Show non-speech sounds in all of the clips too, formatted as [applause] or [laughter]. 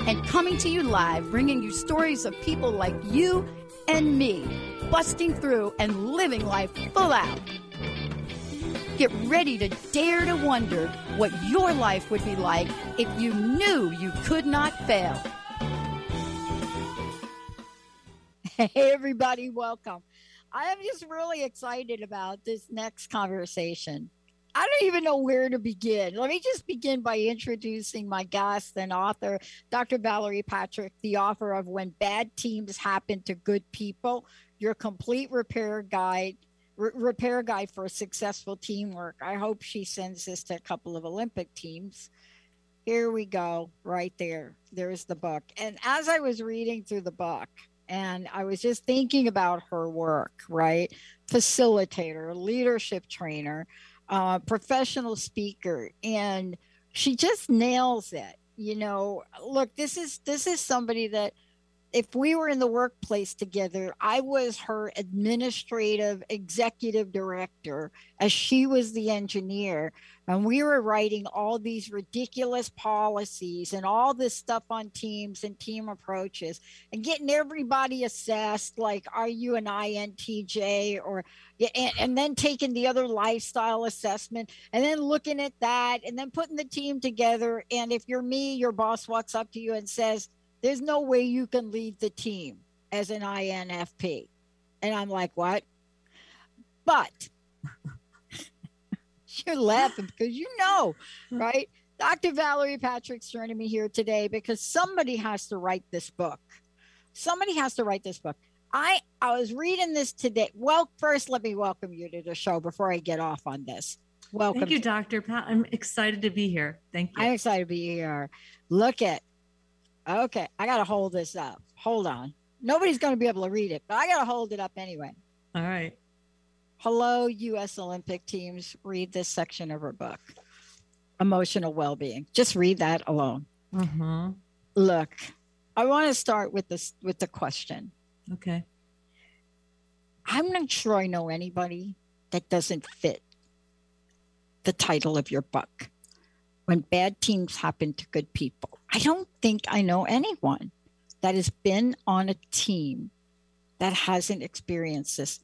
and coming to you live, bringing you stories of people like you and me, busting through and living life full out. Get ready to dare to wonder what your life would be like if you knew you could not fail. [laughs] Hey, everybody, welcome. I am just really excited about this next conversation. I don't even know where to begin. Let me just begin by introducing my guest and author, Dr. Valerie Patrick, the author of When Bad Teams Happen to Good People, your complete repair guide, repair guide for successful teamwork. I hope she sends this to a couple of Olympic teams. Here we go, right there. There's the book. And as I was reading through the book, and I was just thinking about her work, right? Facilitator, leadership trainer, uh, professional speaker, and she just nails it. You know, look, this is this is somebody that if we were in the workplace together, I was her administrative executive director as she was the engineer. And we were writing all these ridiculous policies and all this stuff on teams and team approaches and getting everybody assessed like, are you an INTJ? Or, and, and then taking the other lifestyle assessment and then looking at that and then putting the team together. And if you're me, your boss walks up to you and says, there's no way you can lead the team as an INFP. And I'm like, what? But [laughs] you're laughing because you know, right? Dr. Valerie Patrick's joining me here today because somebody has to write this book. Somebody has to write this book. I I was reading this today. Well, first let me welcome you to the show before I get off on this. Welcome. Thank you, Dr. Pat. I'm excited to be here. Thank you. I'm excited to be here. Look at Okay, I got to hold this up. Hold on. Nobody's going to be able to read it, but I got to hold it up anyway. All right. Hello, U.S. Olympic teams. Read this section of her book, Emotional Well-being. Just read that alone. Mm-hmm. Look, I want to start with this with the question. Okay. I'm not sure I know anybody that doesn't fit the title of your book. When bad teams happen to good people. I don't think I know anyone that has been on a team that hasn't experienced this.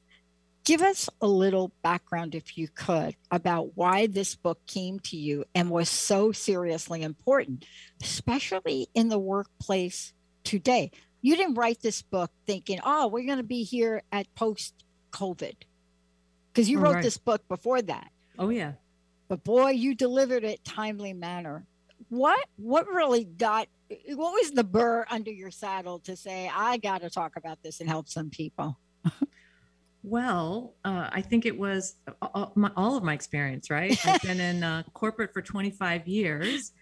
Give us a little background, if you could, about why this book came to you and was so seriously important, especially in the workplace today. You didn't write this book thinking, oh, we're going to be here at post COVID, because you oh, wrote Right. this book before that. Oh, yeah. But boy, you delivered it timely manner. What what really got what was the burr under your saddle to say I got to talk about this and help some people? Well, uh, I think it was all, my, all of my experience, right? I've been in uh, [laughs] corporate for 25 years.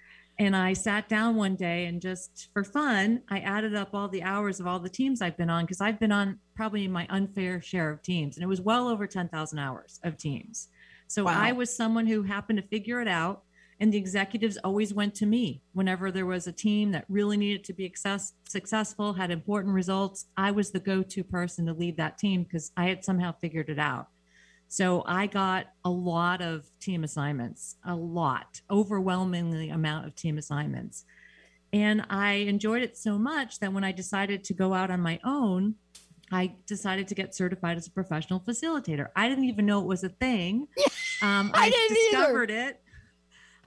And I sat down one day and just for fun, I added up all the hours of all the teams I've been on because I've been on probably my unfair share of teams. And it was well over 10,000 hours of teams. So Wow. I was someone who happened to figure it out. And the executives always went to me whenever there was a team that really needed to be access- successful, had important results. I was the go to person to lead that team because I had somehow figured it out. So I got a lot of team assignments, a lot, overwhelmingly amount of team assignments. And I enjoyed it so much that when I decided to go out on my own, I decided to get certified as a professional facilitator. I didn't even know it was a thing. [laughs] Um, I either. discovered it.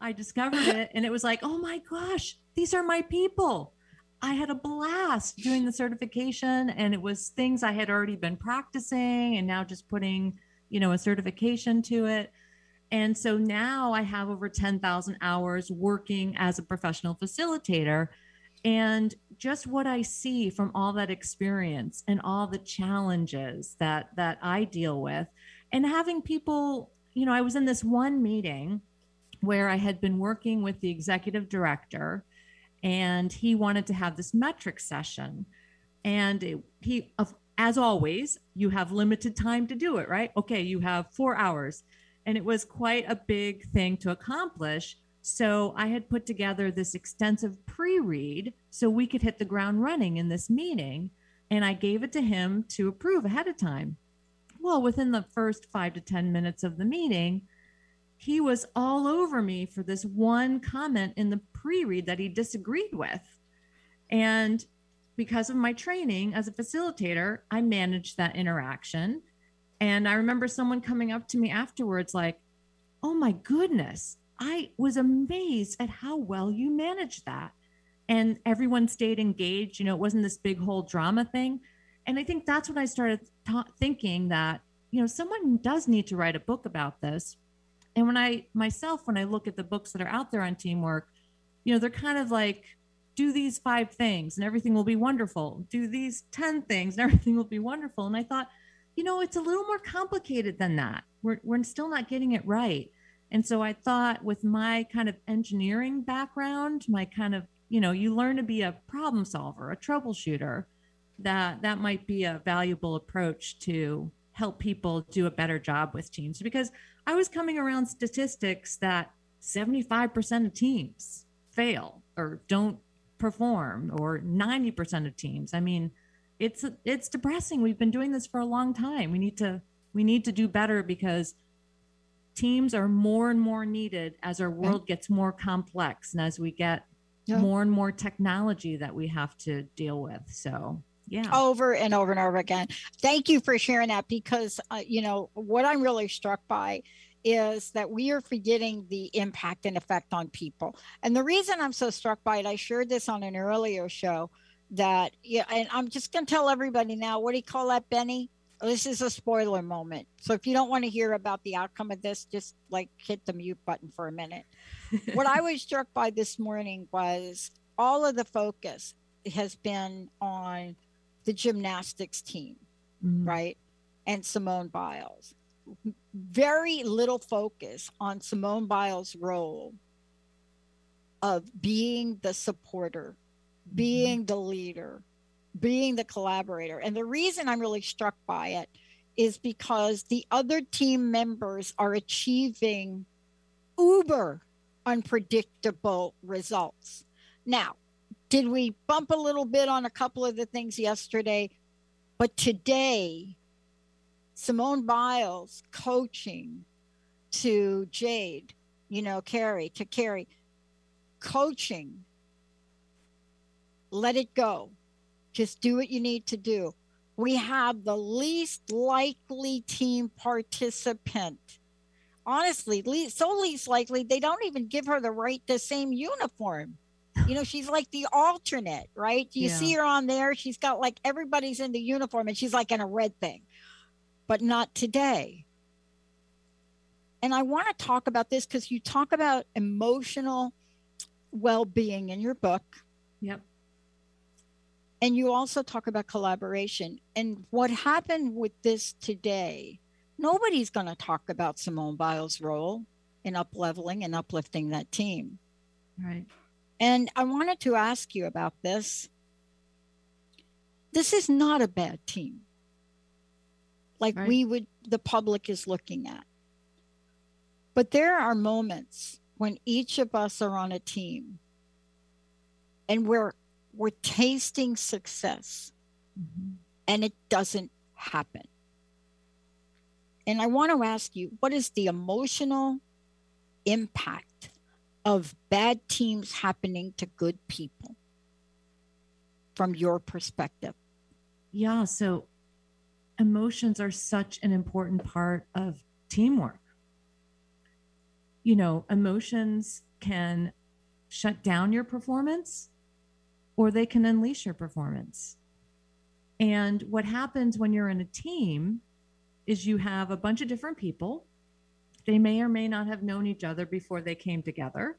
I discovered it, and it was like, oh my gosh, these are my people. I had a blast doing the certification, and it was things I had already been practicing, and now just putting, you know, a certification to it. And so now I have over 10,000 hours working as a professional facilitator. And just what I see from all that experience and all the challenges that that I deal with and having people, you know, I was in this one meeting where I had been working with the executive director and he wanted to have this metric session And it, he, as always, you have limited time to do it, right? Okay, you have four hours. And it was quite a big thing to accomplish. So I had put together this extensive pre read so we could hit the ground running in this meeting. And I gave it to him to approve ahead of time. Well, within the first five to 10 minutes of the meeting, he was all over me for this one comment in the pre read that he disagreed with. And because of my training as a facilitator, I managed that interaction. And I remember someone coming up to me afterwards, like, oh my goodness, I was amazed at how well you managed that. And everyone stayed engaged. You know, it wasn't this big whole drama thing. And I think that's when I started ta- thinking that, you know, someone does need to write a book about this. And when I myself, when I look at the books that are out there on teamwork, you know, they're kind of like, do these five things and everything will be wonderful. Do these 10 things and [laughs] everything will be wonderful. And I thought, you know, it's a little more complicated than that. We're, we're still not getting it right. And so I thought with my kind of engineering background, my kind of, you know, you learn to be a problem solver, a troubleshooter, that that might be a valuable approach to help people do a better job with teams because I was coming around statistics that 75% of teams fail or don't perform or 90% of teams. I mean, it's it's depressing. We've been doing this for a long time. We need to we need to do better because teams are more and more needed as our world gets more complex and as we get yeah. more and more technology that we have to deal with. So, yeah. Over and over and over again. Thank you for sharing that because, uh, you know, what I'm really struck by is that we are forgetting the impact and effect on people. And the reason I'm so struck by it, I shared this on an earlier show that, yeah, and I'm just going to tell everybody now what do you call that, Benny? This is a spoiler moment. So if you don't want to hear about the outcome of this, just like hit the mute button for a minute. [laughs] what I was struck by this morning was all of the focus has been on the gymnastics team, mm-hmm. right? And Simone Biles very little focus on Simone Biles' role of being the supporter, mm-hmm. being the leader, being the collaborator. And the reason I'm really struck by it is because the other team members are achieving uber unpredictable results. Now, did we bump a little bit on a couple of the things yesterday? But today, Simone Biles coaching to Jade, you know, Carey, to Carey, coaching. Let it go. Just do what you need to do. We have the least likely team participant. Honestly, least, so least likely, they don't even give her the right, the same uniform. You know, she's like the alternate, right? You yeah. see her on there. She's got like everybody's in the uniform and she's like in a red thing but not today. And I want to talk about this because you talk about emotional well being in your book. Yep. And you also talk about collaboration. And what happened with this today, nobody's going to talk about Simone Biles' role in up leveling and uplifting that team. Right. And I wanted to ask you about this. This is not a bad team like right. we would the public is looking at but there are moments when each of us are on a team and we're we're tasting success mm-hmm. and it doesn't happen and i want to ask you what is the emotional impact of bad teams happening to good people from your perspective yeah so emotions are such an important part of teamwork. You know, emotions can shut down your performance or they can unleash your performance. And what happens when you're in a team is you have a bunch of different people. They may or may not have known each other before they came together.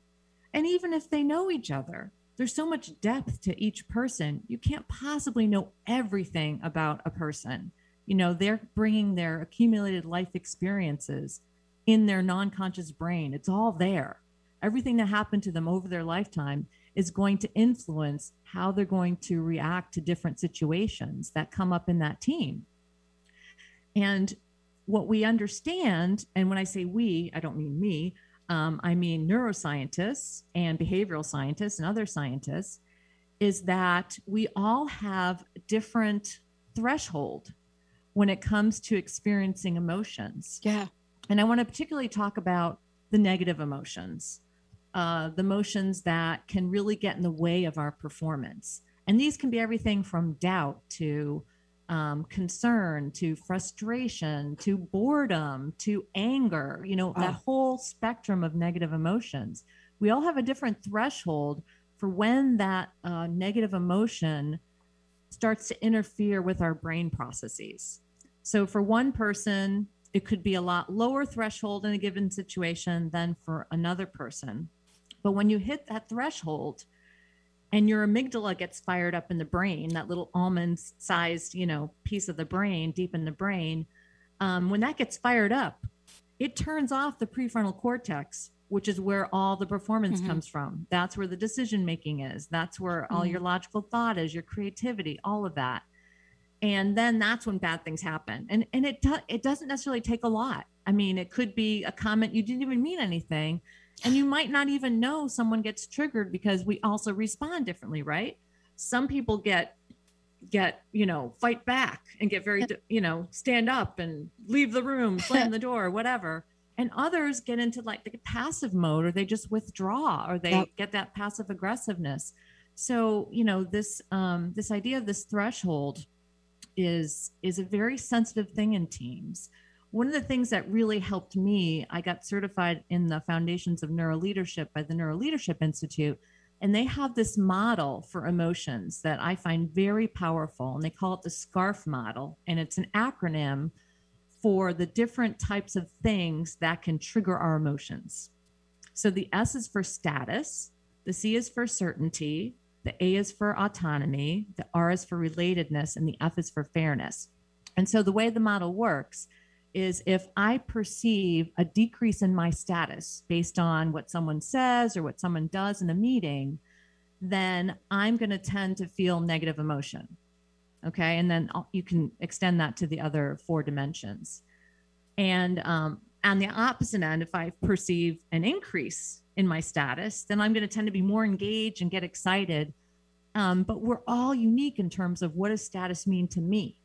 And even if they know each other, there's so much depth to each person. You can't possibly know everything about a person you know they're bringing their accumulated life experiences in their non-conscious brain it's all there everything that happened to them over their lifetime is going to influence how they're going to react to different situations that come up in that team. And what we understand, and when I say we, I don't mean me, um, I mean neuroscientists and behavioral scientists and other scientists, is that we all have different threshold when it comes to experiencing emotions. Yeah. And I want to particularly talk about the negative emotions, uh, the emotions that can really get in the way of our performance. And these can be everything from doubt to um, concern to frustration to boredom to anger, you know, that Oh. whole spectrum of negative emotions. We all have a different threshold for when that uh, negative emotion starts to interfere with our brain processes. So for one person, it could be a lot lower threshold in a given situation than for another person. But when you hit that threshold and your amygdala gets fired up in the brain, that little almond sized, you know, piece of the brain deep in the brain, um, when that gets fired up, it turns off the prefrontal cortex, which is where all the performance Mhm. comes from. That's where the decision making is. That's where all Mhm. your logical thought is, your creativity, all of that and then that's when bad things happen and and it do, it doesn't necessarily take a lot i mean it could be a comment you didn't even mean anything and you might not even know someone gets triggered because we also respond differently right? Some people get get you know fight back and get very you know stand up and leave the room [laughs] slam the door whatever. And others get into like the passive mode or they just withdraw or they Yep. get that passive aggressiveness. So you know this um this idea of this threshold is is a very sensitive thing in teams one of the things that really helped me i got certified in the foundations of neuroleadership by the neuroleadership institute and they have this model for emotions that i find very powerful and they call it the scarf model and it's an acronym for the different types of things that can trigger our emotions so the s is for status the c is for certainty the A is for autonomy, the R is for relatedness, and the F is for fairness. And so the way the model works is if I perceive a decrease in my status based on what someone says or what someone does in a meeting, then I'm going to tend to feel negative emotion. Okay. And then you can extend that to the other four dimensions. And um, on the opposite end, if I perceive an increase in my status, then I'm going to tend to be more engaged and get excited. Um, but we're all unique in terms of what does status mean to me?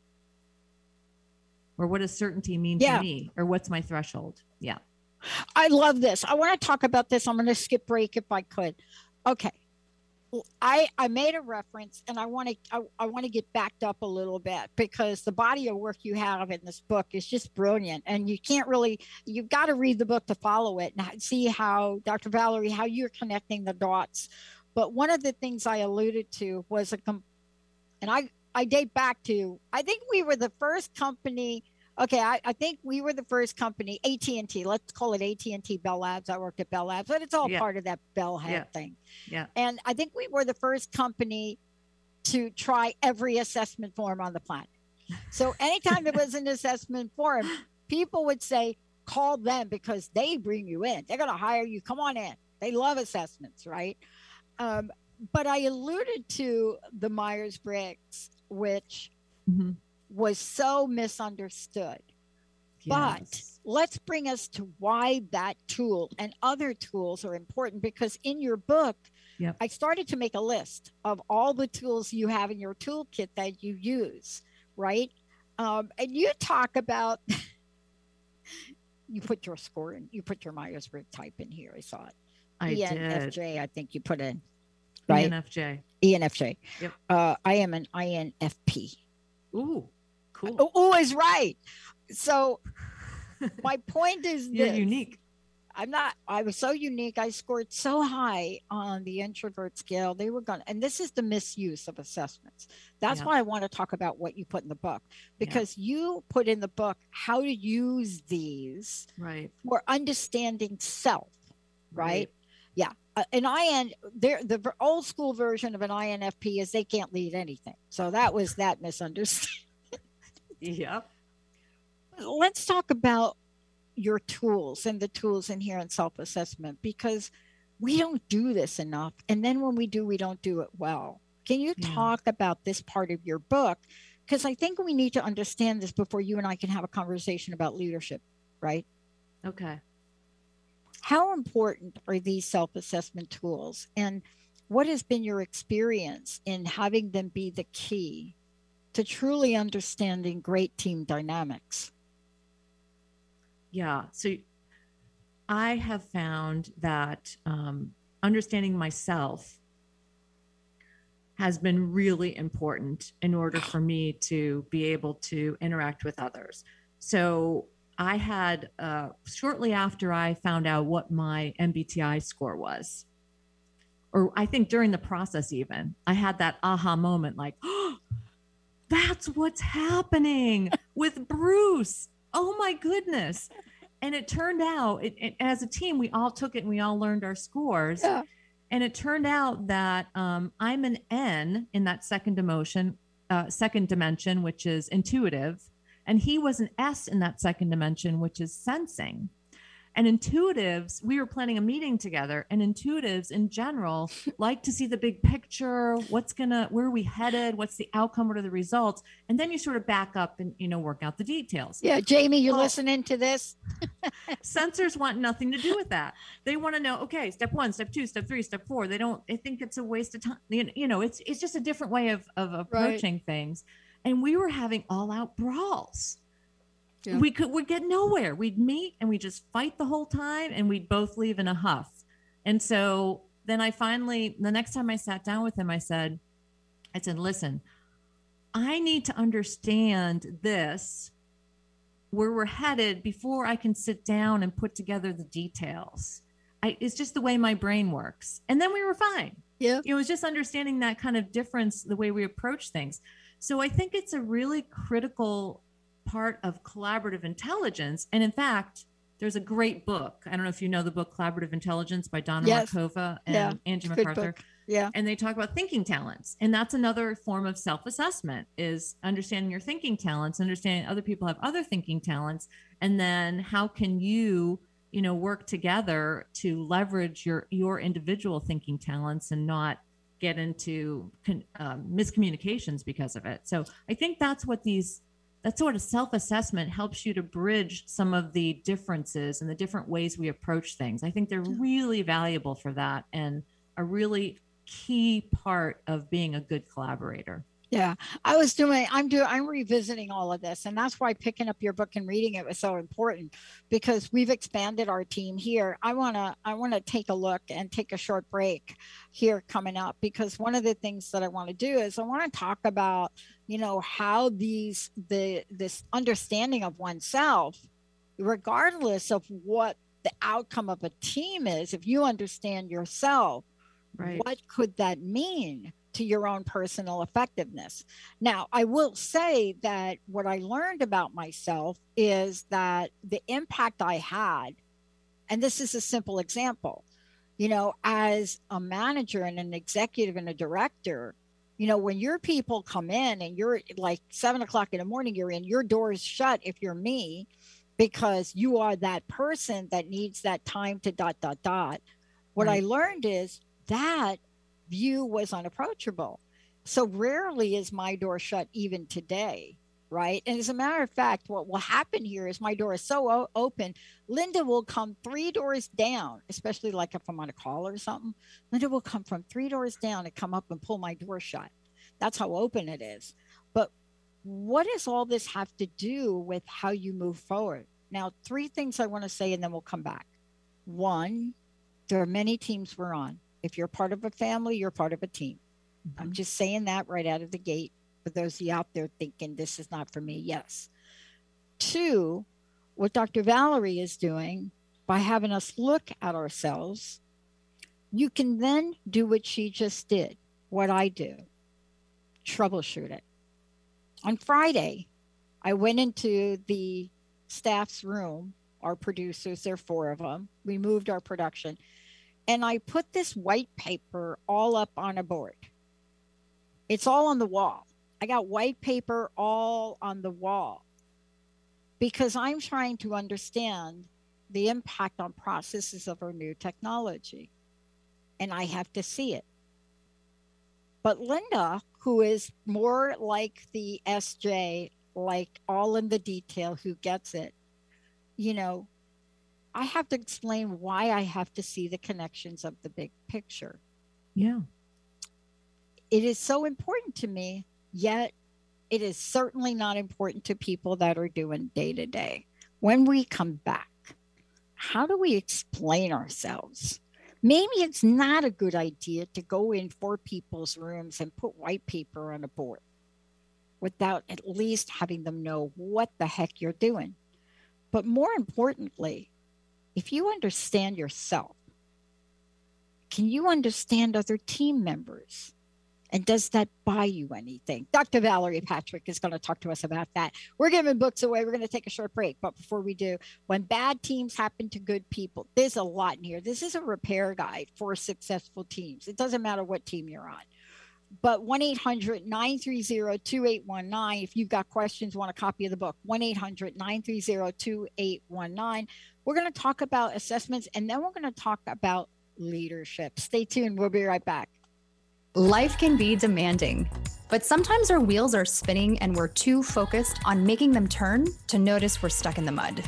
Or what does certainty mean Yeah. to me? Or what's my threshold? Yeah. I love this. I want to talk about this. I'm going to skip break if I could. Okay. I I made a reference and I want to I, I want to get backed up a little bit because the body of work you have in this book is just brilliant and you can't really you've got to read the book to follow it and see how Dr. Valerie how you're connecting the dots. But one of the things I alluded to was a and I I date back to I think we were the first company Okay, I, I think we were the first company, AT and T. Let's call it AT and T Bell Labs. I worked at Bell Labs, but it's all Yeah. part of that Bell head Yeah. thing. Yeah. And I think we were the first company to try every assessment form on the planet. So anytime there was an [laughs] assessment form, people would say, call them because they bring you in. They're going to hire you. Come on in. They love assessments, right? Um, but I alluded to the Myers Briggs, which Mhm. was so misunderstood. But let's bring us to why that tool and other tools are important because in your book, Yep. I started to make a list of all the tools you have in your toolkit that you use, right? Um, and you talk about, [laughs] you put your score in, you put your Myers Briggs type in here. I saw it. I did. ENFJ, I think you put in, right? ENFJ. ENFJ. Yep. Uh, I am an INFP. Ooh, cool. Oh, oh, is right. So [laughs] my point is You're this. unique. I'm not, I was so unique. I scored so high on the introvert scale. They were going to, and this is the misuse of assessments. That's Yeah. why I want to talk about what you put in the book because you put in the book how to use these Right. for understanding self, right? Yeah. Uh, an IN, there, the old school version of an INFP is they can't lead anything. So that was that misunderstanding. Yep. [laughs] let's talk about your tools and the tools in here in self-assessment because we don't do this enough. And then when we do, we don't do it well. Can you Yeah. talk about this part of your book? Because I think we need to understand this before you and I can have a conversation about leadership, right? Okay. How important are these self assessment tools? And what has been your experience in having them be the key to truly understanding great team dynamics? Yeah. So I have found that um, understanding myself has been really important in order for me to be able to interact with others. So I had, uh, shortly after I found out what my MBTI score was, or I think during the process, even, I had that aha moment like, oh, [gasps] that's what's happening with Bruce. Oh my goodness. And it turned out, it, it, as a team, we all took it and we all learned our scores. Yeah. And it turned out that um, I'm an N in that second emotion, uh, second dimension, which is intuitive, and he was an S in that second dimension, which is sensing. And intuitives, we were planning a meeting together, and intuitives in general [laughs] like to see the big picture. What's gonna, where are we headed? What's the outcome? What are the results? And then you sort of back up and you know work out the details. Yeah, Jamie, you're Well- listening to this? [laughs] [laughs] Sensors want nothing to do with that. They want to know, okay, step one, step two, step three, step four. They don't. They think it's a waste of time. You you know, it's it's just a different way of of approaching things. And we were having all out brawls. Yeah. We could we'd get nowhere. We'd meet and we just fight the whole time, and we'd both leave in a huff. And so then I finally, the next time I sat down with him, I said, I said, listen, I need to understand this where we're headed before I can sit down and put together the details. I, it's just the way my brain works. And then we were fine. Yeah. It was just understanding that kind of difference, the way we approach things. So I think it's a really critical part of collaborative intelligence. And in fact, there's a great book. I don't know if you know the book Collaborative Intelligence by Dawna Yes. Markova and Yeah, Angie McArthur. Yeah. and they talk about thinking talents and that's another form of self-assessment is understanding your thinking talents understanding other people have other thinking talents and then how can you you know work together to leverage your your individual thinking talents and not get into con, um, miscommunications because of it. So i think that's what these that sort of self-assessment helps you to bridge some of the differences and the different ways we approach things. I think they're really valuable for that and a really key part of being a good collaborator. Yeah, I was doing. I'm doing. I'm revisiting all of this, and that's why picking up your book and reading it was so important because we've expanded our team here. I wanna. I wanna take a look and take a short break here coming up because one of the things that I want to do is I want to talk about, you know, how these the this understanding of oneself, regardless of what the outcome of a team is, if you understand yourself Right. what could that mean to your own personal effectiveness. Now i will say that what i learned about myself is that the impact i had and this is a simple example you know as a manager and an executive and a director you know when your people come in and you're like seven o'clock in the morning you're in your door is shut if you're me because you are that person that needs that time to dot dot dot. What i learned is that view was unapproachable. So rarely is my door shut even today, right? And as a matter of fact, what will happen here is my door is so o- open. Linda will come three doors down, especially like if I'm on a call or something. Linda will come from three doors down and come up and pull my door shut. That's how open it is. But what does all this have to do with how you move forward? Now, three things I want to say, and then we'll come back. One, there are many teams we're on. If you're part of a family, you're part of a team. I'm mm-hmm. just saying that right out of the gate for those of you out there thinking this is not for me. Yes. Two, what Dr. Valerie is doing by having us look at ourselves, you can then do what she just did, what I do troubleshoot it. On Friday, I went into the staff's room, our producers, there are four of them. We moved our production and I put this white paper all up on a board. It's all on the wall. I got white paper all on the wall because I'm trying to understand the impact on processes of our new technology. and I have to see it. But Linda, who is more like the SJ, like all in the detail, who gets it, you know, I have to explain why I have to see the connections of the big picture. Yeah. It is so important to me, yet it is certainly not important to people that are doing day to day. When we come back, how do we explain ourselves? Maybe it's not a good idea to go in four people's rooms and put white paper on a board without at least having them know what the heck you're doing. But more importantly, if you understand yourself, can you understand other team members? And does that buy you anything? Dr. Valerie Patrick is going to talk to us about that. We're giving books away. We're going to take a short break. But before we do, when bad teams happen to good people, there's a lot in here. This is a repair guide for successful teams. It doesn't matter what team you're on. But 1 800 930 2819. If you've got questions, want a copy of the book, 1 800 930 2819. We're going to talk about assessments and then we're going to talk about leadership. Stay tuned. We'll be right back. Life can be demanding, but sometimes our wheels are spinning and we're too focused on making them turn to notice we're stuck in the mud.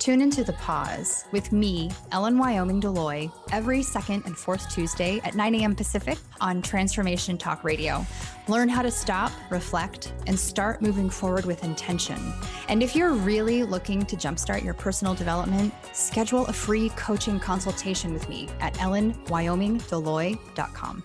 Tune into The Pause with me, Ellen Wyoming Deloy, every second and fourth Tuesday at 9 a.m. Pacific on Transformation Talk Radio. Learn how to stop, reflect, and start moving forward with intention. And if you're really looking to jumpstart your personal development, schedule a free coaching consultation with me at ellenwyomingdeloy.com.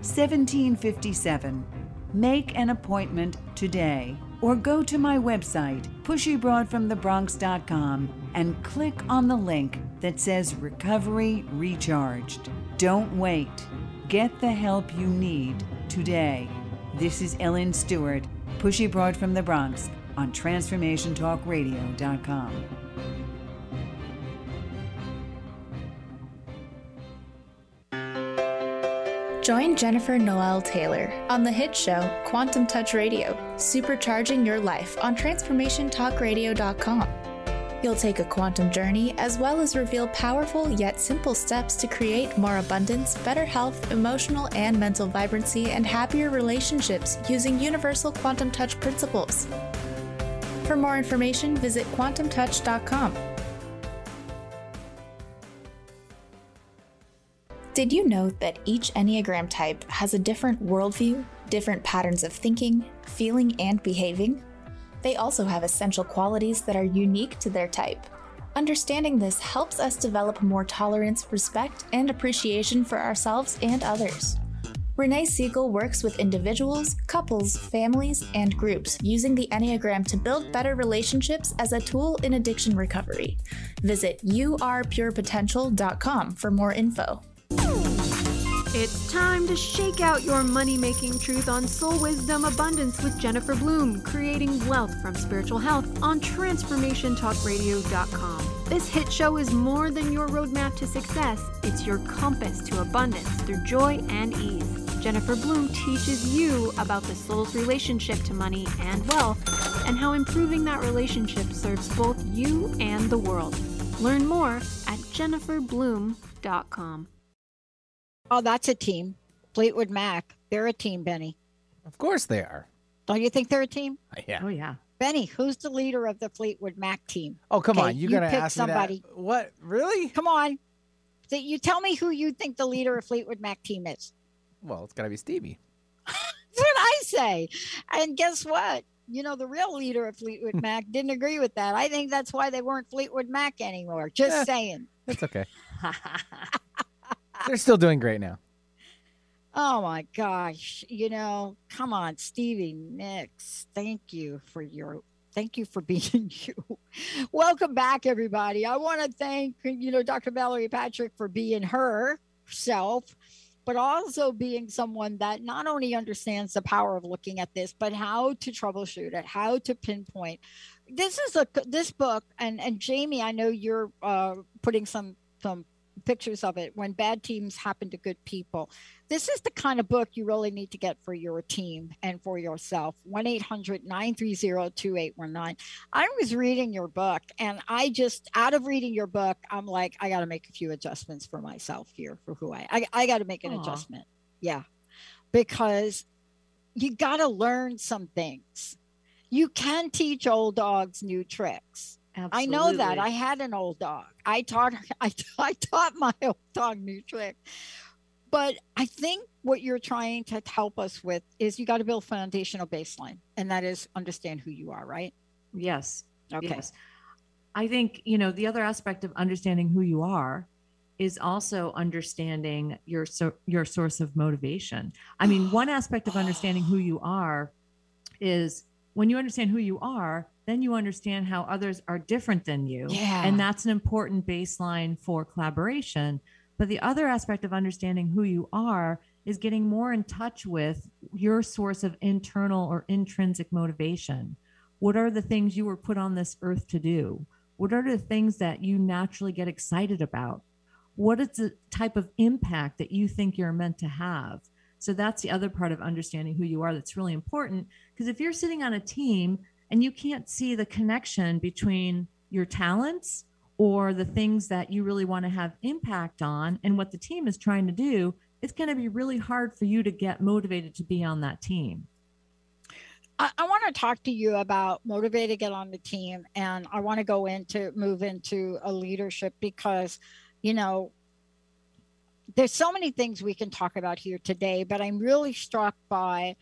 1757. Make an appointment today or go to my website, pushybroadfromthebronx.com, and click on the link that says Recovery Recharged. Don't wait. Get the help you need today. This is Ellen Stewart, Pushy Broad from the Bronx on TransformationTalkRadio.com. Join Jennifer Noel Taylor on the hit show Quantum Touch Radio, supercharging your life on TransformationTalkRadio.com. You'll take a quantum journey as well as reveal powerful yet simple steps to create more abundance, better health, emotional and mental vibrancy, and happier relationships using universal quantum touch principles. For more information, visit quantumtouch.com. Did you know that each Enneagram type has a different worldview, different patterns of thinking, feeling, and behaving? They also have essential qualities that are unique to their type. Understanding this helps us develop more tolerance, respect, and appreciation for ourselves and others. Renee Siegel works with individuals, couples, families, and groups using the Enneagram to build better relationships as a tool in addiction recovery. Visit yourpurepotential.com for more info. It's time to shake out your money making truth on Soul Wisdom Abundance with Jennifer Bloom, creating wealth from spiritual health on TransformationTalkRadio.com. This hit show is more than your roadmap to success, it's your compass to abundance through joy and ease. Jennifer Bloom teaches you about the soul's relationship to money and wealth and how improving that relationship serves both you and the world. Learn more at jenniferbloom.com. Oh, that's a team. Fleetwood Mac. They're a team, Benny. Of course they are. Don't you think they're a team? Uh, Yeah. Oh, yeah. Benny, who's the leader of the Fleetwood Mac team? Oh, come Okay, on. You're you going to pick ask somebody. me that? What? Really? Come on. So you tell me who you think the leader of Fleetwood Mac team is. Well, it's got to be Stevie. [laughs] That's what I say. And guess what? You know, the real leader of Fleetwood [laughs] Mac didn't agree with that. I think that's why they weren't Fleetwood Mac anymore. Just Yeah. saying. That's okay. [laughs] They're still doing great now. Oh my gosh. You know, come on, Stevie Nicks. Thank you for your thank you for [laughs] being you. Welcome back, everybody. I want to thank, you know, Dr. Valerie Patrick for being her. yourself, but also being someone that not only understands the power of looking at this, but how to troubleshoot it, how to pinpoint. This is a this book, and and Jamie, I know you're uh, putting some some pictures of it when bad teams happen to good people. This is the kind of book you really need to get for your team and for yourself. 1 800 930 2819. I was reading your book and I just, out of reading your book, I'm like, I got to make a few adjustments for myself here for who I I, I got to make an Aw. adjustment. Yeah. Because you got to learn some things. You can teach old dogs new tricks. I know that. I had an old dog. I taught her, [laughs] I, I taught my old dog new trick. But I think what you're trying to help us with is you got to build foundational baseline, and that is understand who you are, right? Yes. Okay. Yes. I think, you know, the other aspect of understanding who you are is also understanding your so, your source of motivation. I mean, [gasps] one aspect of understanding who you are is when you understand who you are, then you understand how others are different than you. Yeah. And that's an important baseline for collaboration. But the other aspect of understanding who you are is getting more in touch with your source of internal or intrinsic motivation. What are the things you were put on this earth to do? What are the things that you naturally get excited about? What is the type of impact that you think you're meant to have? So that's the other part of understanding who you are that's really important. Because if you're sitting on a team and you can't see the connection between your talents or the things that you really want to have impact on and what the team is trying to do, it's going to be really hard for you to get motivated to be on that team. I, want to talk to you about motivated to get on the team, and I want to go into move into a leadership because, you know, there's so many things we can talk about here today, but I'm really struck by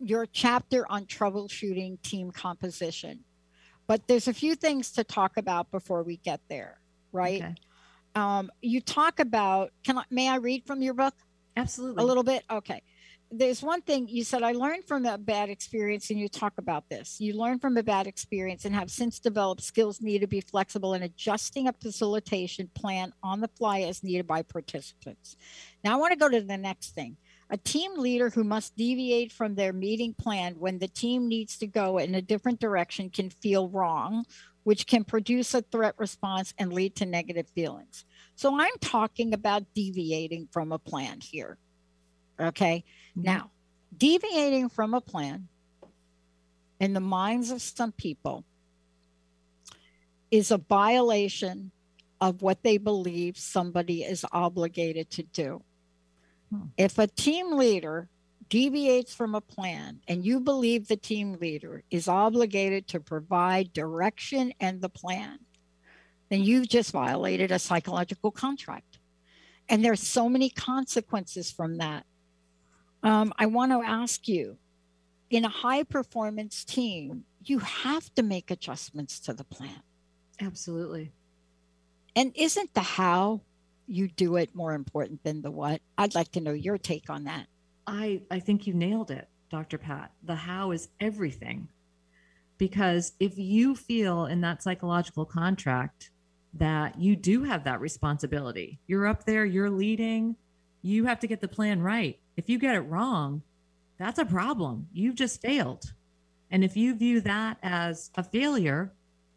your chapter on troubleshooting team composition. But there's a few things to talk about before we get there, right? Okay. Um, you talk about can I may I read from your book? Absolutely. a little bit okay there's one thing you said i learned from a bad experience and you talk about this you learn from a bad experience and have since developed skills needed to be flexible in adjusting a facilitation plan on the fly as needed by participants now i want to go to the next thing a team leader who must deviate from their meeting plan when the team needs to go in a different direction can feel wrong which can produce a threat response and lead to negative feelings so i'm talking about deviating from a plan here Okay. Mhm. Now, deviating from a plan in the minds of some people is a violation of what they believe somebody is obligated to do. Hmm. If a team leader deviates from a plan and you believe the team leader is obligated to provide direction and the plan, then you've just violated a psychological contract. And there's so many consequences from that. Um, I want to ask you in a high performance team, you have to make adjustments to the plan. Absolutely. And isn't the how you do it more important than the what? I'd like to know your take on that. I, I think you nailed it, Dr. Pat. The how is everything. Because if you feel in that psychological contract that you do have that responsibility, you're up there, you're leading, you have to get the plan right. If you get it wrong, that's a problem. You've just failed. And if you view that as a failure,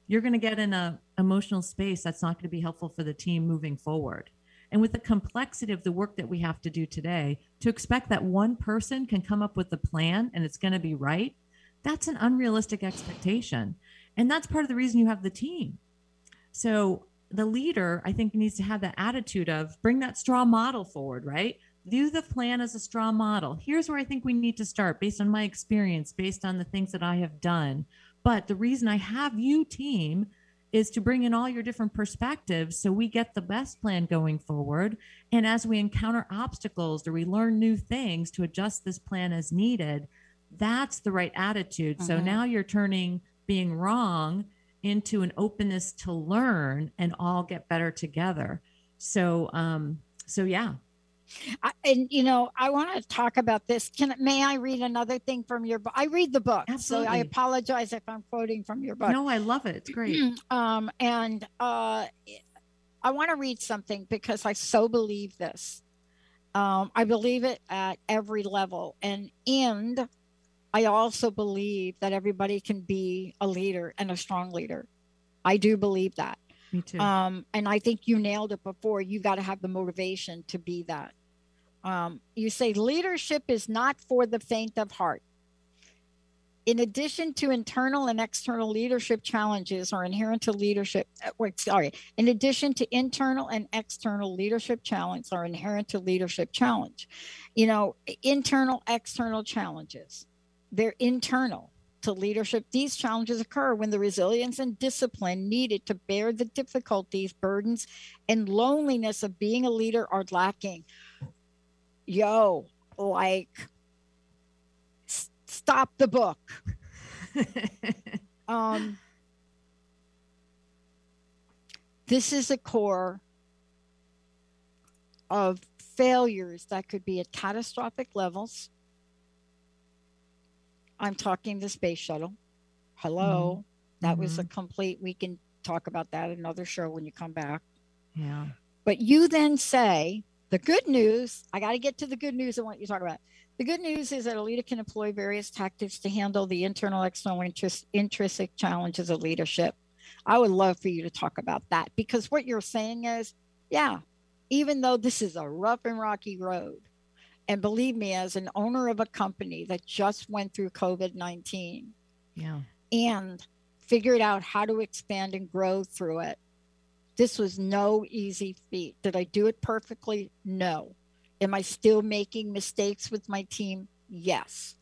you're going to get in a emotional space that's not going to be helpful for the team moving forward. And with the complexity of the work that we have to do today, to expect that one person can come up with a plan and it's going to be right, that's an unrealistic expectation. And that's part of the reason you have the team. So the leader, I think, needs to have that attitude of bring that straw model forward, right? View the plan as a straw model. Here's where I think we need to start based on my experience, based on the things that I have done. But the reason I have you team is to bring in all your different perspectives so we get the best plan going forward. And as we encounter obstacles or we learn new things to adjust this plan as needed, that's the right attitude. So Mhm. now you're turning being wrong into an openness to learn and all get better together. So um so yeah. I, and you know, I want to talk about this. Can may I read another thing from your book? I read the book, so I apologize if I'm quoting from your book. No, I love it. It's great. um, and uh, I want to read something because I so believe this. Um, I believe it at every level, and and I also believe that everybody can be a leader and a strong leader. I do believe that. Me too. Um, and I think you nailed it before. You got to have the motivation to be that. Um, you say leadership is not for the faint of heart. In addition to internal and external leadership challenges or inherent to leadership, uh, wait, sorry, in addition to internal and external leadership challenge or inherent to leadership challenge, you know, internal, external challenges, they're internal to leadership. These challenges occur when the resilience and discipline needed to bear the difficulties, burdens, and loneliness of being a leader are lacking. Yo, like, s- stop the book. [laughs] Um, this is a core of failures that could be at catastrophic levels. I'm talking the space shuttle. Hello. Mm-hmm. That was a mm-hmm. complete, we can talk about that another show when you come back. yeah. But you then say the good news. I got to get to the good news. I want you to talk about. The good news is that a leader can employ various tactics to handle the internal, external, interest, intrinsic challenges of leadership. I would love for you to talk about that because what you're saying is, yeah, even though this is a rough and rocky road, and believe me, as an owner of a company that just went through COVID 19 Yeah. and figured out how to expand and grow through it. This was no easy feat. Did I do it perfectly? No. Am I still making mistakes with my team? Yes.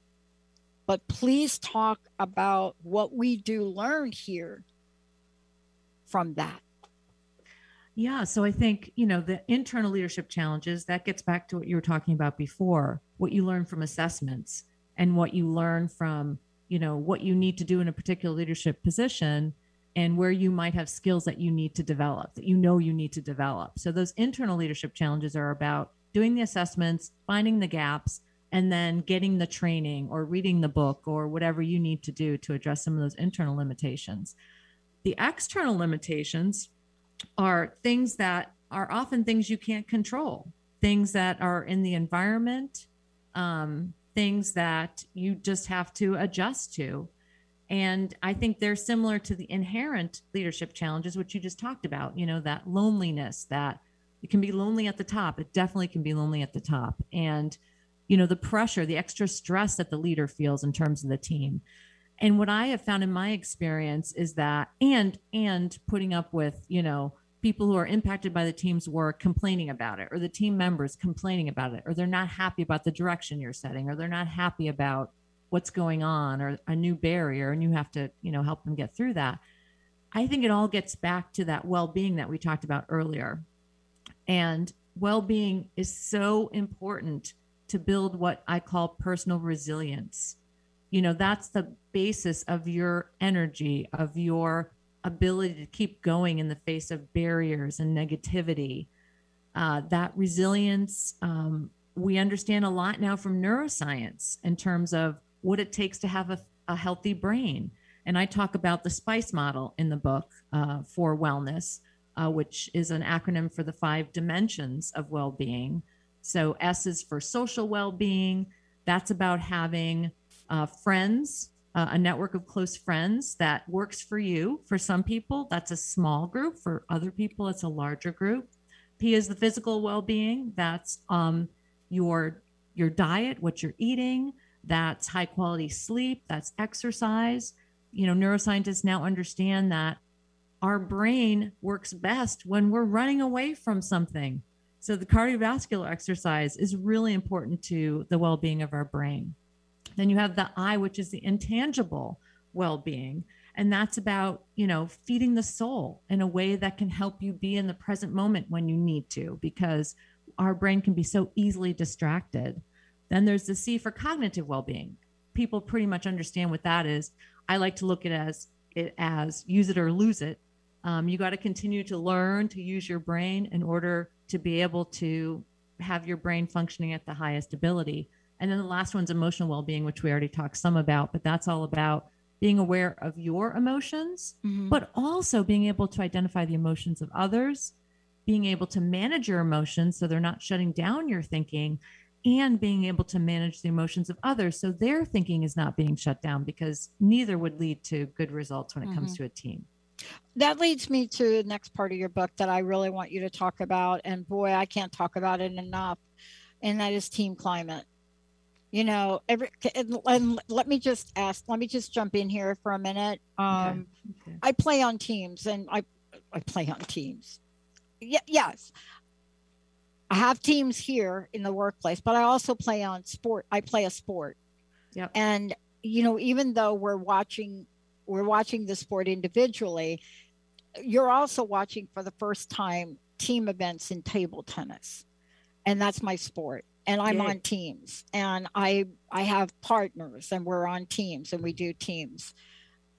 But please talk about what we do learn here from that. Yeah. So I think, you know, the internal leadership challenges, that gets back to what you were talking about before, what you learn from assessments and what you learn from, you know, what you need to do in a particular leadership position and where you might have skills that you need to develop, that you know you need to develop. So those internal leadership challenges are about doing the assessments, finding the gaps, and then getting the training or reading the book or whatever you need to do to address some of those internal limitations. The external limitations are things that are often things you can't control, things that are in the environment, um, things that you just have to adjust to. And I think they're similar to the inherent leadership challenges, which you just talked about, you know, that loneliness, that it can be lonely at the top. It definitely can be lonely at the top. And, you know, the pressure, the extra stress that the leader feels in terms of the team. And what I have found in my experience is that, and, and putting up with, you know, people who are impacted by the team's work complaining about it, or the team members complaining about it, or they're not happy about the direction you're setting, or they're not happy about what's going on, or a new barrier, and you have to, you know, help them get through that. I think it all gets back to that well being that we talked about earlier. And well being is so important to build what I call personal resilience. You know, that's the basis of your energy, of your ability to keep going in the face of barriers and negativity. Uh, that resilience, um, we understand a lot now from neuroscience in terms of what it takes to have a, a healthy brain. And I talk about the SPICE model in the book uh, for wellness, uh, which is an acronym for the five dimensions of well being. So, S is for social well being. That's about having uh, friends, uh, a network of close friends that works for you. For some people, that's a small group. For other people, it's a larger group. P is the physical well being. That's um, your your diet, what you're eating. That's high quality sleep. That's exercise. You know, neuroscientists now understand that our brain works best when we're running away from something. So the cardiovascular exercise is really important to the well-being of our brain. Then you have the I, which is the intangible well-being, and that's about, you know, feeding the soul in a way that can help you be in the present moment when you need to because our brain can be so easily distracted. Then there's the C for cognitive well-being. People pretty much understand what that is. I like to look at it as it as use it or lose it. Um, you got to continue to learn to use your brain in order to be able to have your brain functioning at the highest ability. And then the last one's emotional well-being, which we already talked some about, but that's all about being aware of your emotions, Mhm. but also being able to identify the emotions of others being able to manage your emotions so they're not shutting down your thinking and being able to manage the emotions of others so their thinking is not being shut down because neither would lead to good results when it comes Mm-hmm. to a team. that leads me to the next part of your book that I really want you to talk about. And boy, I can't talk about it enough. And that is team climate. You know, every and, and let me just ask, let me just jump in here for a minute. Um, Okay. I play on teams and I I play on teams. Yeah, yes. I have teams here in the workplace, but I also play on sport. I play a sport. Yep. And you know, even though we're watching we're watching the sport individually, you're also watching for the first time team events in table tennis. And that's my sport. And I'm on teams and I I have partners and we're on teams and we do teams.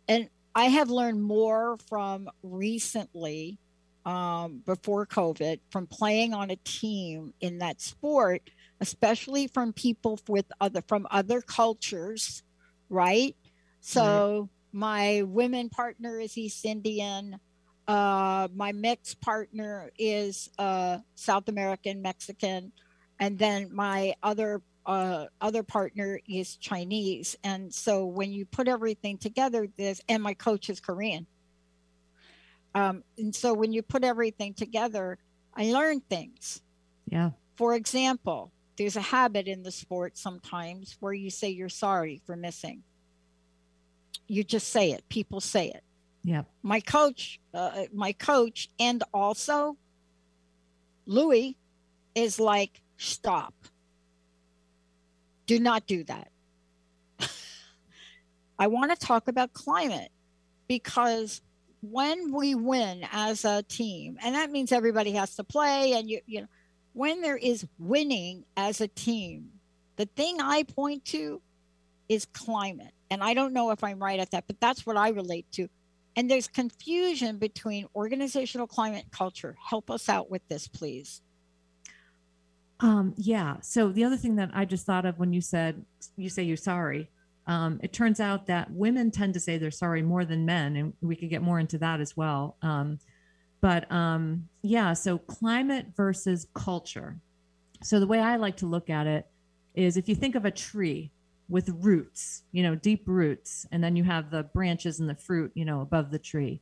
And I have learned more from recently um, before COVID from playing on a team in that sport, especially from people with other from other cultures, right? So my women partner is East Indian. Uh, my mixed partner is uh, South American Mexican, and then my other uh, other partner is Chinese. And so when you put everything together, this and my coach is Korean. Um, and so when you put everything together, I learned things. Yeah. For example, there's a habit in the sport sometimes where you say you're sorry for missing. You just say it. People say it. Yeah. My coach, uh, my coach, and also Louis is like, stop. Do not do that. [laughs] I want to talk about climate because when we win as a team, and that means everybody has to play, and you, you know, when there is winning as a team, the thing I point to is climate. And I don't know if I'm right at that, but that's what I relate to. And there's confusion between organizational climate and culture. Help us out with this, please. Um, yeah. So the other thing that I just thought of when you said you say you're sorry, um, it turns out that women tend to say they're sorry more than men, and we could get more into that as well. Um, but um, yeah, so climate versus culture. So the way I like to look at it is if you think of a tree with roots, you know, deep roots, and then you have the branches and the fruit, you know, above the tree.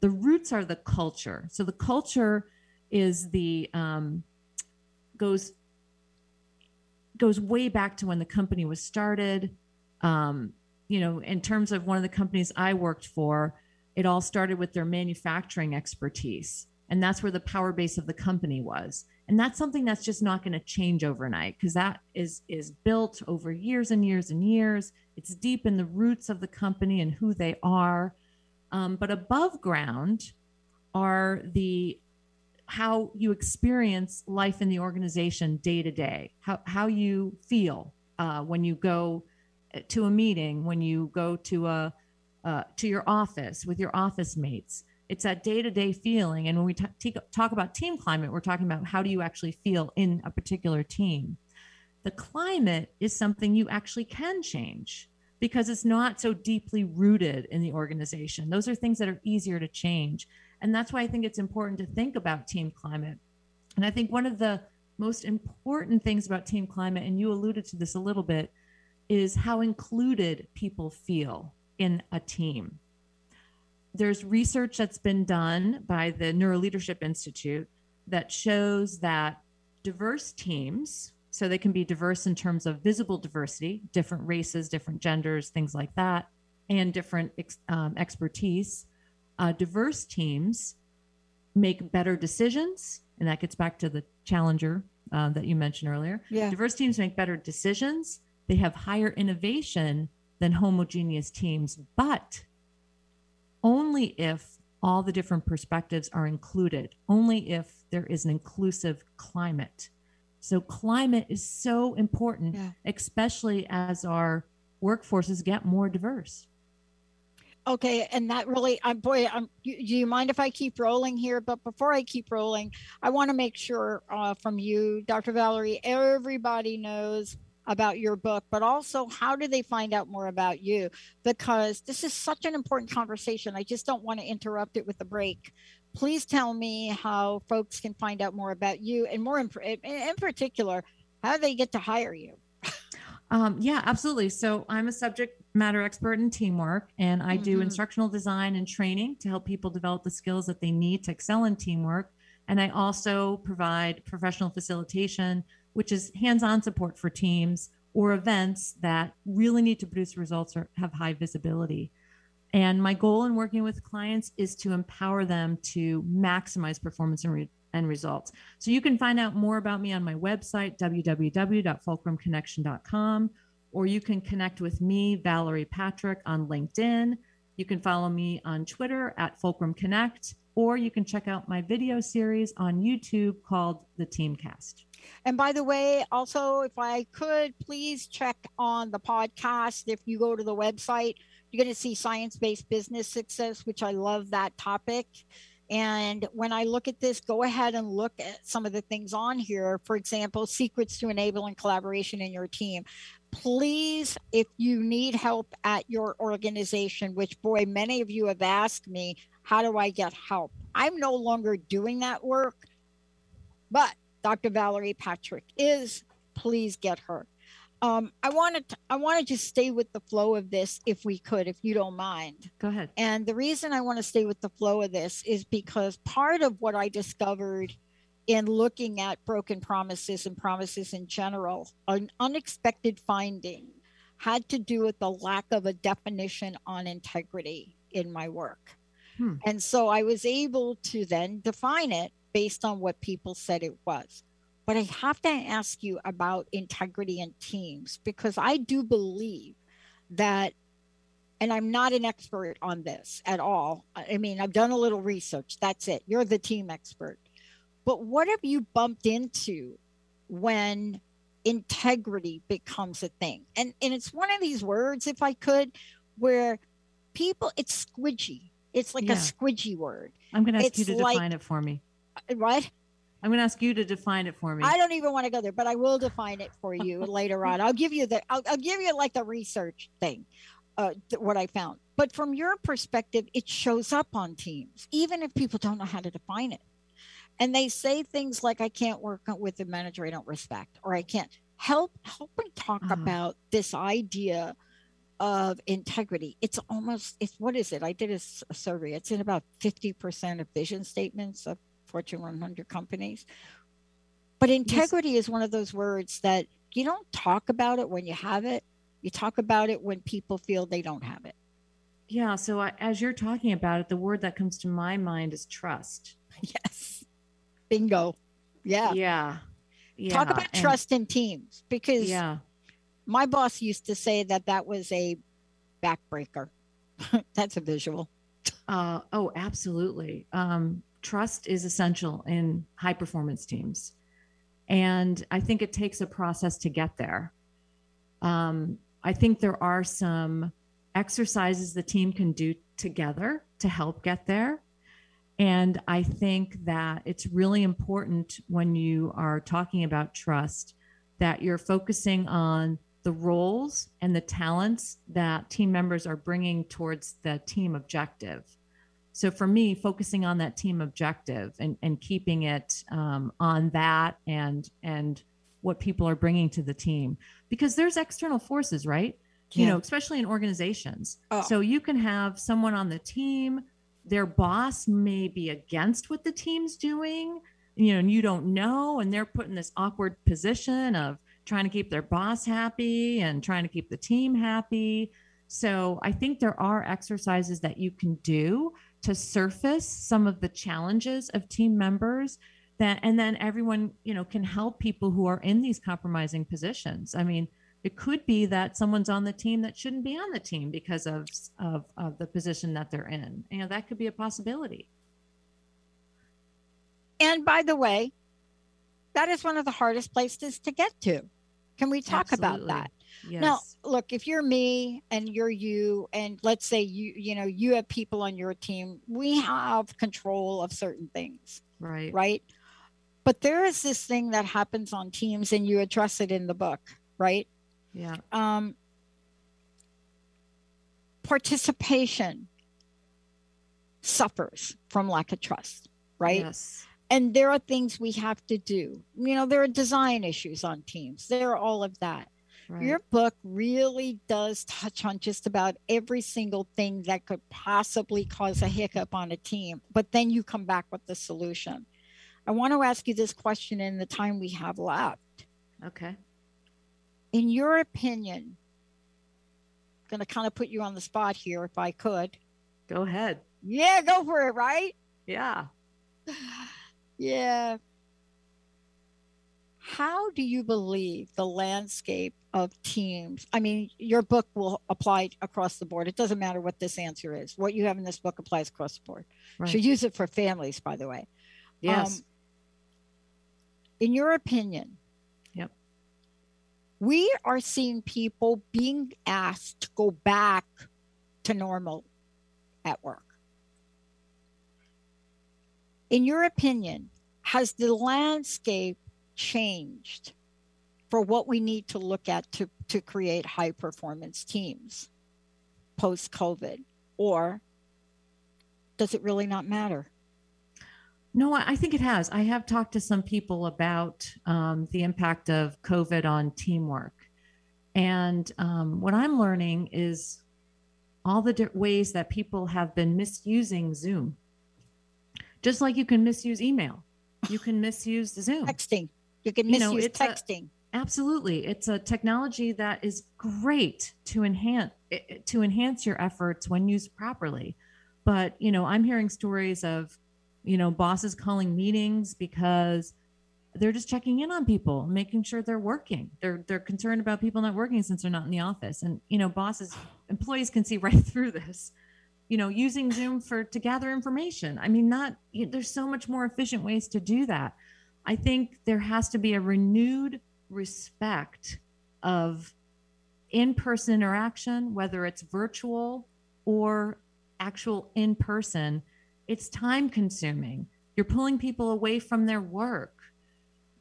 The roots are the culture. So the culture is the um, goes goes way back to when the company was started. Um, you know, in terms of one of the companies I worked for, it all started with their manufacturing expertise. And that's where the power base of the company was. And that's something that's just not going to change overnight because that is is built over years and years and years. It's deep in the roots of the company and who they are. Um, but above ground are the how you experience life in the organization day to day, how, how you feel uh, when you go to a meeting, when you go to a uh, to your office with your office mates. It's that day to day feeling. And when we t- t- talk about team climate, we're talking about how do you actually feel in a particular team. The climate is something you actually can change because it's not so deeply rooted in the organization. Those are things that are easier to change. And that's why I think it's important to think about team climate. And I think one of the most important things about team climate, and you alluded to this a little bit, is how included people feel in a team. There's research that's been done by the Neuroleadership Institute that shows that diverse teams, so they can be diverse in terms of visible diversity, different races, different genders, things like that, and different um, expertise, uh, diverse teams make better decisions. And that gets back to the challenger uh, that you mentioned earlier. Yeah. Diverse teams make better decisions. They have higher innovation than homogeneous teams, but only if all the different perspectives are included, only if there is an inclusive climate. So, climate is so important, Yeah. especially as our workforces get more diverse. Okay, and that really, I'm boy, I'm. Do you mind if I keep rolling here? But before I keep rolling, I want to make sure uh, from you, Dr. Valerie, everybody knows about your book, but also how do they find out more about you? Because this is such an important conversation. I just don't want to interrupt it with a break. please tell me how folks can find out more about you and more in, in particular, how they get to hire you. [laughs] Um, yeah, absolutely. So I'm a subject matter expert in teamwork, and I do Mhm. instructional design and training to help people develop the skills that they need to excel in teamwork. And I also provide professional facilitation, which is hands on support for teams or events that really need to produce results or have high visibility. And my goal in working with clients is to empower them to maximize performance and, re- and results. So you can find out more about me on my website, www.fulcrumconnection.com, or you can connect with me, Valerie Patrick, on LinkedIn. You can follow me on Twitter at Fulcrum Connect, or you can check out my video series on YouTube called The Teamcast. And by the way, also, if I could, please check on the podcast. If you go to the website, you're going to see science based business success, which I love that topic. And when I look at this, go ahead and look at some of the things on here. For example, secrets to enabling collaboration in your team. Please, if you need help at your organization, which boy, many of you have asked me, how do I get help? I'm no longer doing that work, but Dr. Valerie Patrick is. Please get her. Um, I wanted to, I want to just stay with the flow of this if we could, if you don't mind. Go ahead. And the reason I want to stay with the flow of this is because part of what I discovered in looking at broken promises and promises in general, an unexpected finding had to do with the lack of a definition on integrity in my work. Hmm. And so I was able to then define it based on what people said it was. But I have to ask you about integrity in teams because I do believe that, and I'm not an expert on this at all. I mean, I've done a little research. That's it. You're the team expert. But what have you bumped into when integrity becomes a thing? And and it's one of these words, if I could, where people it's squidgy. It's like Yeah. a squidgy word, I'm going to ask It's you to like- define it for me. right? I'm going to ask you to define it for me. I don't even want to go there, but I will define it for you [laughs] later on. I'll give you the I'll, I'll give you like the research thing, uh, th- what I found. But from your perspective, it shows up on teams, even if people don't know how to define it. And they say things like, "I can't work with a manager I don't respect," or "I can't." Help help me talk Uh-huh. about this idea of integrity. It's almost it's what is it? I did a survey. It's in about fifty percent of vision statements of Fortune 100 companies. But integrity is one of those words that you don't talk about it when you have it. You talk about it when people feel they don't have it. yeah. So I, as you're talking about it, the word that comes to my mind is trust. [laughs] Yes. Bingo. Yeah. Yeah. Talk about and- trust in teams because Yeah. my boss used to say that that was a backbreaker. [laughs] That's a visual. Uh, oh, absolutely. Um, trust is essential in high performance teams. And I think it takes a process to get there. Um, I think there are some exercises the team can do together to help get there. And I think that it's really important when you are talking about trust that you're focusing on the roles and the talents that team members are bringing towards the team objective. So for me, focusing on that team objective and, and keeping it um, on that and and what people are bringing to the team, because there's external forces, right? You know, especially in organizations. Oh. So you can have someone on the team, their boss may be against what the team's doing, you know, and you don't know, and they're put in this awkward position of trying to keep their boss happy and trying to keep the team happy. So I think there are exercises that you can do to surface some of the challenges of team members that and then everyone, you know, can help people who are in these compromising positions. I mean, it could be that someone's on the team that shouldn't be on the team because of of, of the position that they're in. You know, that could be a possibility. And by the way, that is one of the hardest places to get to. Can we talk about that? Yes. Now, look, if you're me and you're you, and let's say you, you know, you have people on your team, we have control of certain things, right. right? But there is this thing that happens on teams, and you address it in the book, right? Yeah. Um, participation. suffers from lack of trust, right? Yes. And there are things we have to do. You know, there are design issues on teams, there are all of that. Right. Your book really does touch on just about every single thing that could possibly cause a hiccup on a team, but then you come back with the solution. I want to ask you this question in the time we have left. okay. In your opinion, going to kind of put you on the spot here if I could. Go ahead. Yeah, go for it, right? Yeah. [sighs] Yeah. How do you believe the landscape of teams? I mean, your book will apply across the board. It doesn't matter what this answer is. What you have in this book applies across the board. Right. Should use it for families, by the way. yes. Um, in your opinion. We are seeing people being asked to go back to normal at work. In your opinion, has the landscape changed for what we need to look at to, to create high performance teams post COVID? Or does it really not matter? No, I think it has. I have talked to some people about um, the impact of COVID on teamwork. And um, what I'm learning is all the di- ways that people have been misusing Zoom. Just like you can misuse email, you can misuse Zoom. Texting. You can You know, misuse it's a- texting. Absolutely. It's a technology that is great to enhance to enhance your efforts when used properly. But, you know, I'm hearing stories of, you know, bosses calling meetings because they're just checking in on people, making sure they're working. They're they're concerned about people not working since they're not in the office. And, you know, bosses employees can see [laughs] right through this. You know, using Zoom for to gather information. I mean, not there's so much more efficient ways to do that. I think there has to be a renewed respect of in-person interaction whether it's virtual or actual in person it's time consuming. You're pulling people away from their work.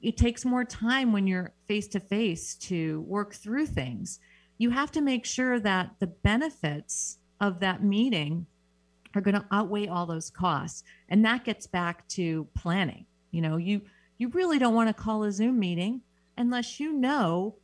It takes more time when you're face to face to work through things. You have to make sure that the benefits of that meeting are going to outweigh all those costs. And that gets back to planning. You know you you really don't want to call a zoom meeting unless you know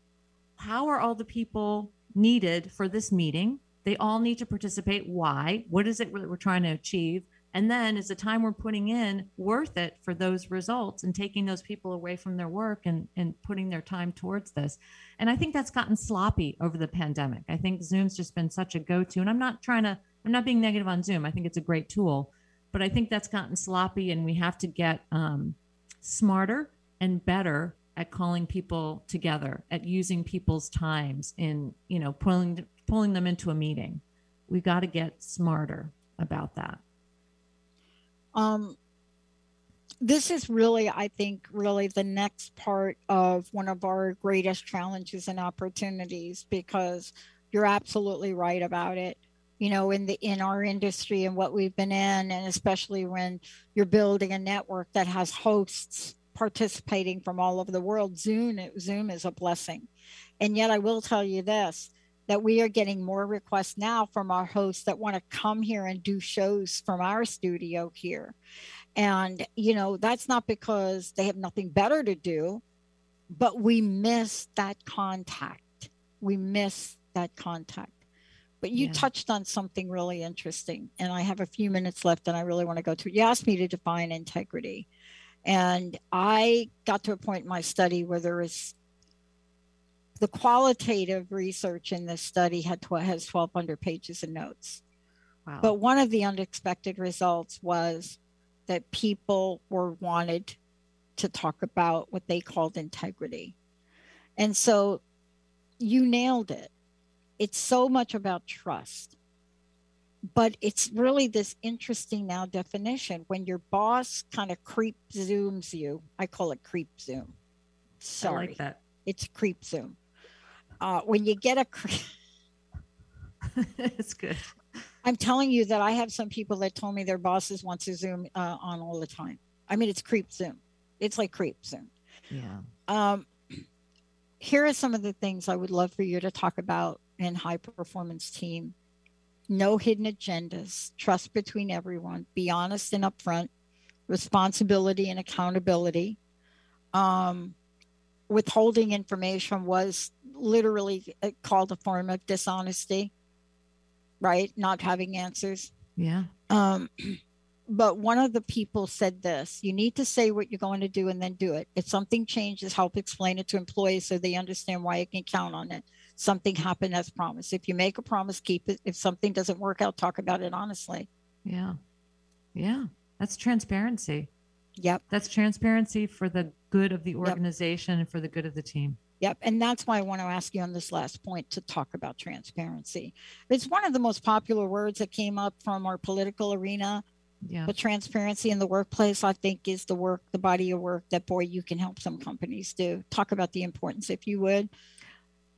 how are all the people needed for this meeting. They all need to participate. Why? What is it that we're trying to achieve and then is the time we're putting in worth it for those results and taking those people away from their work and, and putting their time towards this? And i think that's gotten sloppy over the pandemic. I think zoom's just been such a go-to and i'm not trying to i'm not being negative on zoom. I think it's a great tool but i think that's gotten sloppy and we have to get um, smarter and better at calling people together at using people's times in you know pulling pulling them into a meeting. We've got to get smarter about that um, this is really, I think, really the next part of one of our greatest challenges and opportunities because you're absolutely right about it. You know, in the in our industry and what we've been in, and especially when you're building a network that has hosts participating from all over the world, Zoom Zoom is a blessing. And yet, I will tell you this: that we are getting more requests now from our hosts that want to come here and do shows from our studio here. And, you know, that's not because they have nothing better to do, but we miss that contact. We miss that contact. But you Yeah. touched on something really interesting, and I have a few minutes left, and I really want to go through. You asked me to define integrity, and I got to a point in my study where there is the qualitative research in this study had tw- has 1200 pages of notes. Wow. But one of the unexpected results was that people were wanted to talk about what they called integrity. And so you nailed it. It's so much about trust. But it's really this interesting now definition. When your boss kind of creep zooms you i call it creep zoom. I sorry. like that. It's creep zoom uh, when you get a [laughs] it's good. I'm telling you that i have some people that told me their bosses want to zoom uh, on all the time. I mean it's creep zoom. It's like creep zoom. Yeah. Um, [clears throat] here are some of the things i would love for you to talk about in high performance team. No hidden agendas, trust between everyone, be honest and upfront, responsibility and accountability. Um, withholding information was literally uh, called a form of dishonesty, right? Not having answers. Yeah. Um, [clears throat] but one of the people said this you need to say what you're going to do and then do it. If something changes, help explain it to employees so they understand why you can count on it. Something happened as promised. If you make a promise, keep it. If something doesn't work out, talk about it honestly. Yeah. Yeah. That's transparency. Yep. That's transparency for the good of the organization and for the good of the team. Yep. And that's why I want to ask you on this last point to talk about transparency. It's one of the most popular words that came up from our political arena. Yeah. But transparency in the workplace, I think, is the work, the body of work that, boy, you can help some companies do. Talk about the importance, if you would.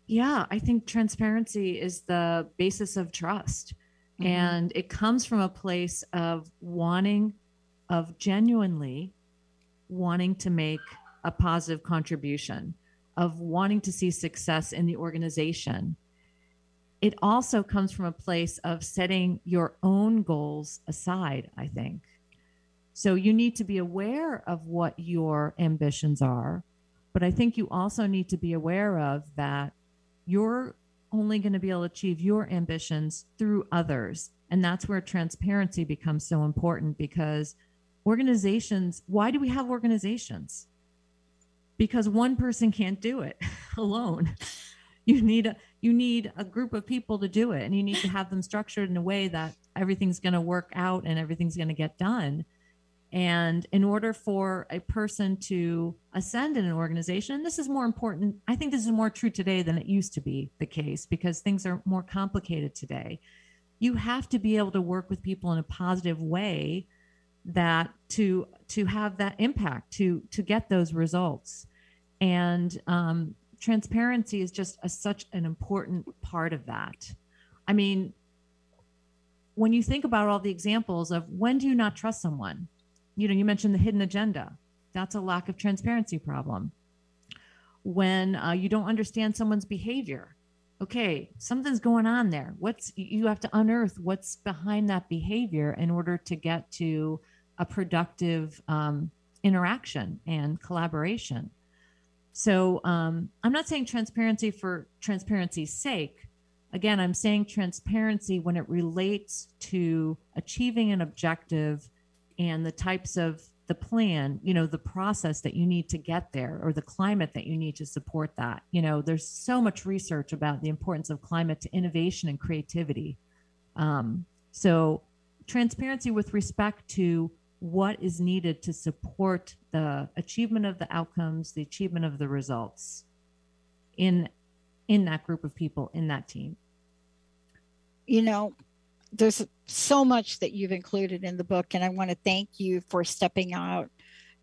Yeah. I think transparency is the basis of trust. Mhm. And it comes from a place of wanting, of genuinely wanting to make a positive contribution, of wanting to see success in the organization. It also comes from a place of setting your own goals aside, I think. So you need to be aware of what your ambitions are, but I think you also need to be aware of that you're only going to be able to achieve your ambitions through others. And that's where transparency becomes so important because organizations, why do we have organizations? Because one person can't do it [laughs] alone. You need a you need a group of people to do it and you need to have them structured in a way that everything's going to work out and everything's going to get done. And in order for a person to ascend in an organization, and this is more important, I think this is more true today than it used to be the case because things are more complicated today. You have to be able to work with people in a positive way that to to have that impact to to get those results and um, transparency is just a, such an important part of that. I mean when you think about all the examples of when do you not trust someone? You know you mentioned the hidden agenda. That's a lack of transparency problem. When uh, you don't understand someone's behavior. Okay something's going on there. What's you have to unearth what's behind that behavior in order to get to a productive um, interaction and collaboration so um, i'm not saying transparency for transparency's sake. Again i'm saying transparency when it relates to achieving an objective and the types of the plan you know the process that you need to get there or the climate that you need to support that. You know there's so much research about the importance of climate to innovation and creativity. Um, so transparency with respect to what is needed to support the achievement of the outcomes the achievement of the results in in that group of people in that team you know, there's so much that you've included in the book, and I want to thank you for stepping out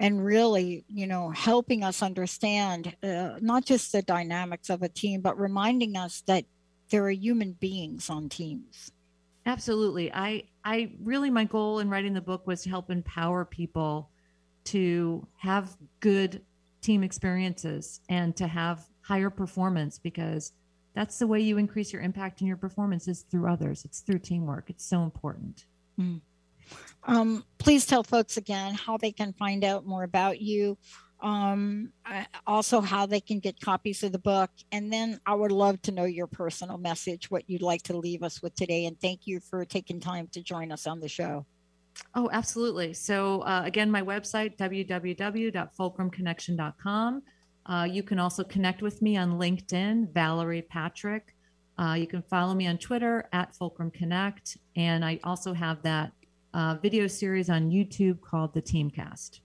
and really, you know, helping us understand uh, not just the dynamics of a team, but reminding us that there are human beings on teams. Absolutely. I I really my goal in writing the book was to help empower people to have good team experiences and to have higher performance because that's the way you increase your impact and your performance is through others. It's through teamwork. It's so important. Um, please tell folks again how they can find out more about you. Um, also how they can get copies of the book. And then I would love to know your personal message, what you'd like to leave us with today. And thank you for taking time to join us on the show. Oh, absolutely. So, uh, again, my website, www.fulcrumconnection.com. Uh, you can also connect with me on LinkedIn, Valerie Patrick. Uh, you can follow me on Twitter at Fulcrum Connect. And I also have that uh, video series on YouTube called The Teamcast.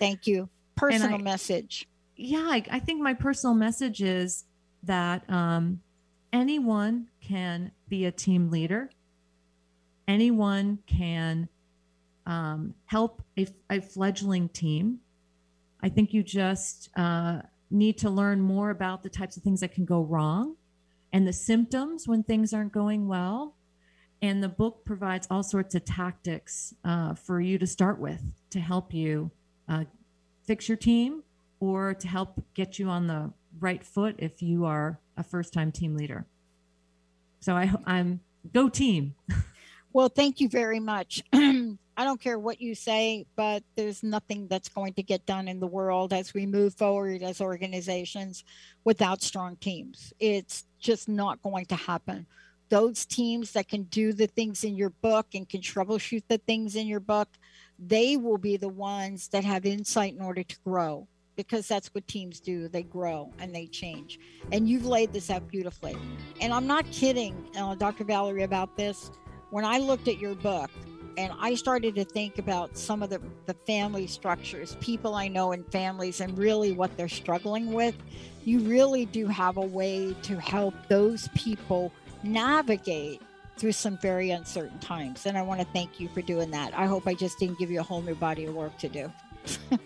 Thank you. Personal I- message. yeah, I, I think my personal message is that um, anyone can be a team leader. Anyone can um, help a, a fledgling team. I think you just uh, need to learn more about the types of things that can go wrong and the symptoms when things aren't going well. And the book provides all sorts of tactics uh, for you to start with to help you uh, fix your team or to help get you on the right foot if you are a first time team leader. So I, I'm Go team. [laughs] Well, thank you very much. [clears throat] I don't care what you say, but there's nothing that's going to get done in the world as we move forward as organizations without strong teams. It's just not going to happen. Those teams that can do the things in your book and can troubleshoot the things in your book, they will be the ones that have insight in order to grow because that's what teams do. They grow and they change. And you've laid this out beautifully. And I'm not kidding, uh, Dr. Valerie, about this. When I looked at your book, and I started to think about some of the, the family structures, people I know in families, and really what they're struggling with. You really do have a way to help those people navigate through some very uncertain times. And I want to thank you for doing that. I hope I just didn't give you a whole new body of work to do. [laughs]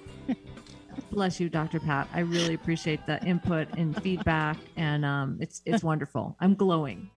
Bless you, Dr. Pat. I really appreciate the input and feedback, and um, it's it's wonderful. I'm glowing.